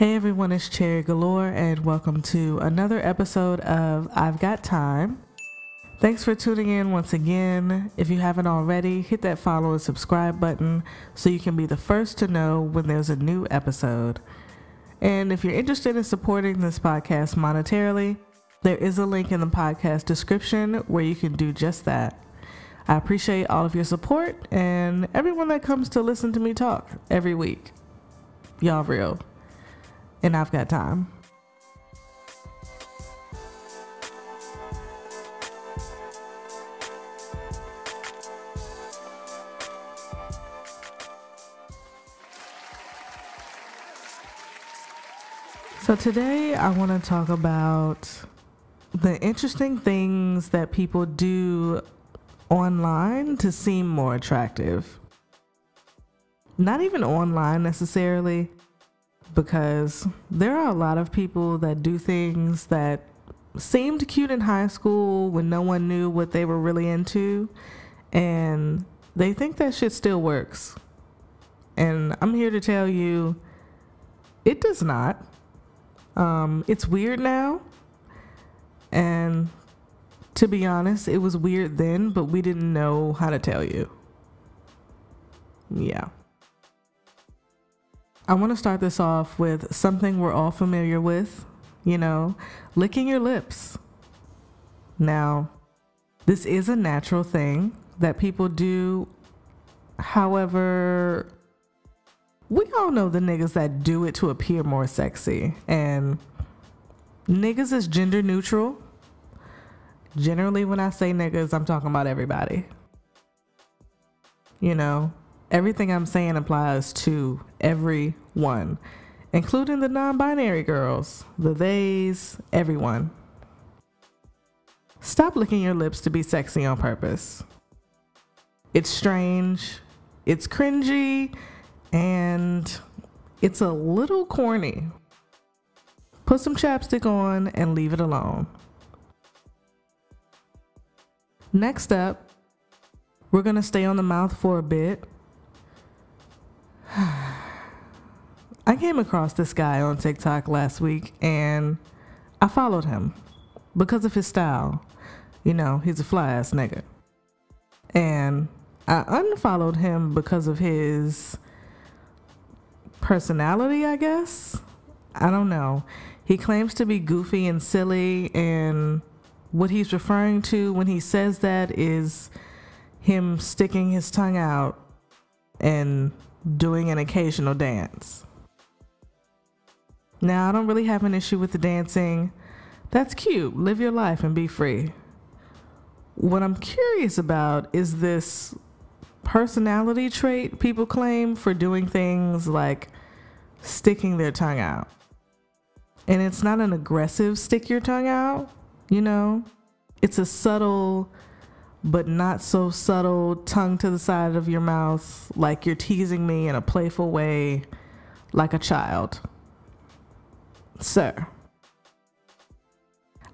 Hey everyone, it's Cherry Galore, and welcome to another episode of I've Got Time. Thanks for tuning in once again. If you haven't already, hit that follow and subscribe button so you can be the first to know when there's a new episode. And if you're interested in supporting this podcast monetarily, there is a link in the podcast description where you can do just that. I appreciate all of your support and everyone that comes to listen to me talk every week. Y'all real and I've got time. So, today I want to talk about the interesting things that people do online to seem more attractive. Not even online necessarily, because there are a lot of people that do things that seemed cute in high school when no one knew what they were really into and they think that shit still works. And I'm here to tell you it does not. Um, it's weird now. And to be honest, it was weird then, but we didn't know how to tell you. Yeah. I want to start this off with something we're all familiar with, you know, licking your lips. Now, this is a natural thing that people do. However, we all know the niggas that do it to appear more sexy. And niggas is gender neutral. Generally, when I say niggas, I'm talking about everybody. You know, everything I'm saying applies to everyone, including the non binary girls, the theys, everyone. Stop licking your lips to be sexy on purpose. It's strange, it's cringy, and it's a little corny. Put some chapstick on and leave it alone. Next up, we're gonna stay on the mouth for a bit I came across this guy on TikTok last week and I followed him because of his style. You know, he's a fly ass nigga. And I unfollowed him because of his personality, I guess. I don't know. He claims to be goofy and silly, and what he's referring to when he says that is him sticking his tongue out and doing an occasional dance. Now, I don't really have an issue with the dancing. That's cute. Live your life and be free. What I'm curious about is this personality trait people claim for doing things like sticking their tongue out. And it's not an aggressive stick your tongue out, you know? It's a subtle but not so subtle, tongue to the side of your mouth, like you're teasing me in a playful way, like a child. Sir,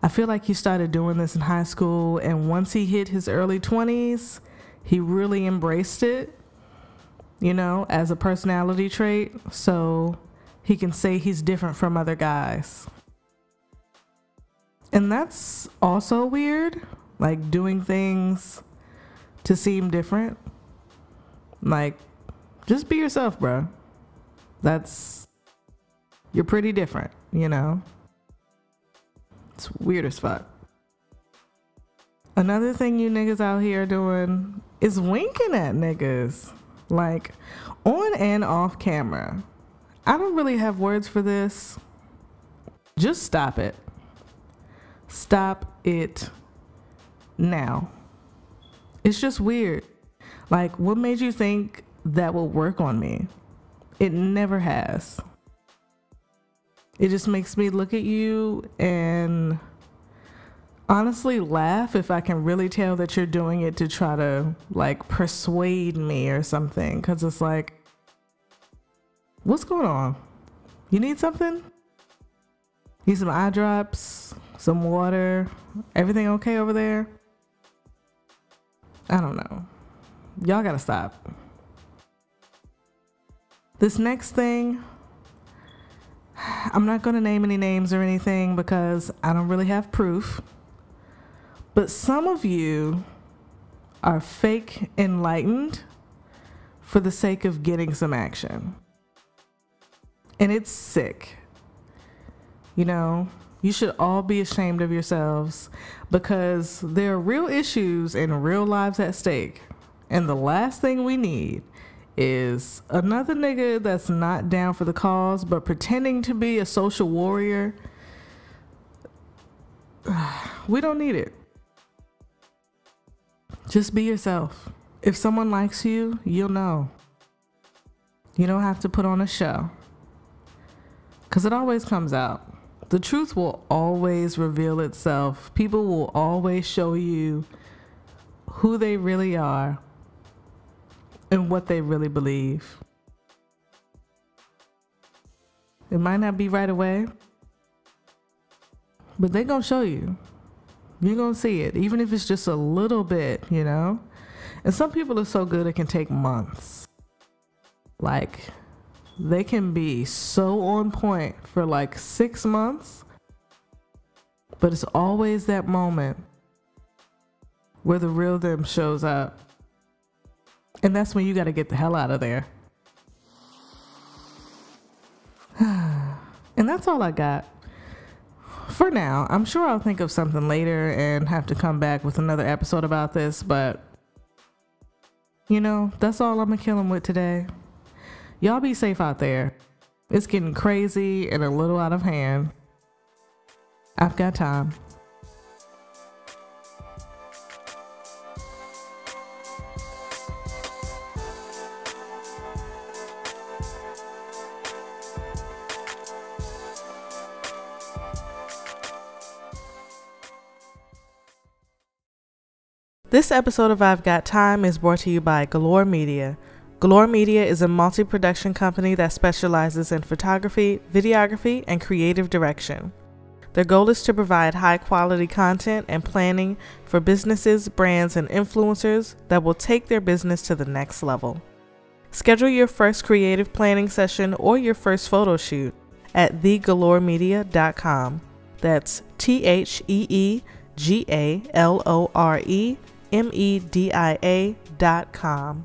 I feel like he started doing this in high school, and once he hit his early 20s, he really embraced it, you know, as a personality trait, so he can say he's different from other guys. And that's also weird like doing things to seem different. Like, just be yourself, bro. That's, you're pretty different, you know? It's weird as fuck. Another thing you niggas out here doing is winking at niggas. Like, on and off camera. I don't really have words for this. Just stop it. Stop it now. It's just weird. Like, what made you think that will work on me? It never has. It just makes me look at you and honestly laugh if I can really tell that you're doing it to try to like persuade me or something. Cause it's like, what's going on? You need something? Need some eye drops, some water? Everything okay over there? I don't know. Y'all gotta stop. This next thing, I'm not to name any names or anything because I don't really have proof. But some of you are fake enlightened for the sake of getting some action. And it's sick. You know, you should all be ashamed of yourselves because there are real issues and real lives at stake. And the last thing we need is another nigga that's not down for the cause but pretending to be a social warrior. We don't need it. Just be yourself. If someone likes you, you'll know. You don't have to put on a show. Because it always comes out. The truth will always reveal itself. People will always show you who they really are and what they really believe. It might not be right away, but they're going to show you. You're going to see it, even if it's just a little bit, you know? And some people are so good it can take months. Like, they can be so on point for like six months, but it's always that moment where the real them shows up. And that's when you got to get the hell out of there. and that's all I got. For now, I'm sure I'll think of something later and have to come back with another episode about this, but you know, that's all I'm gonna kill him with today. Y'all be safe out there. It's getting crazy and a little out of hand. I've got time. This episode of I've Got Time is brought to you by Galore Media. Galore Media is a multi production company that specializes in photography, videography, and creative direction. Their goal is to provide high quality content and planning for businesses, brands, and influencers that will take their business to the next level. Schedule your first creative planning session or your first photo shoot at theegaloremedia.com. That's T H E E G A L O R E M E D I A dot com.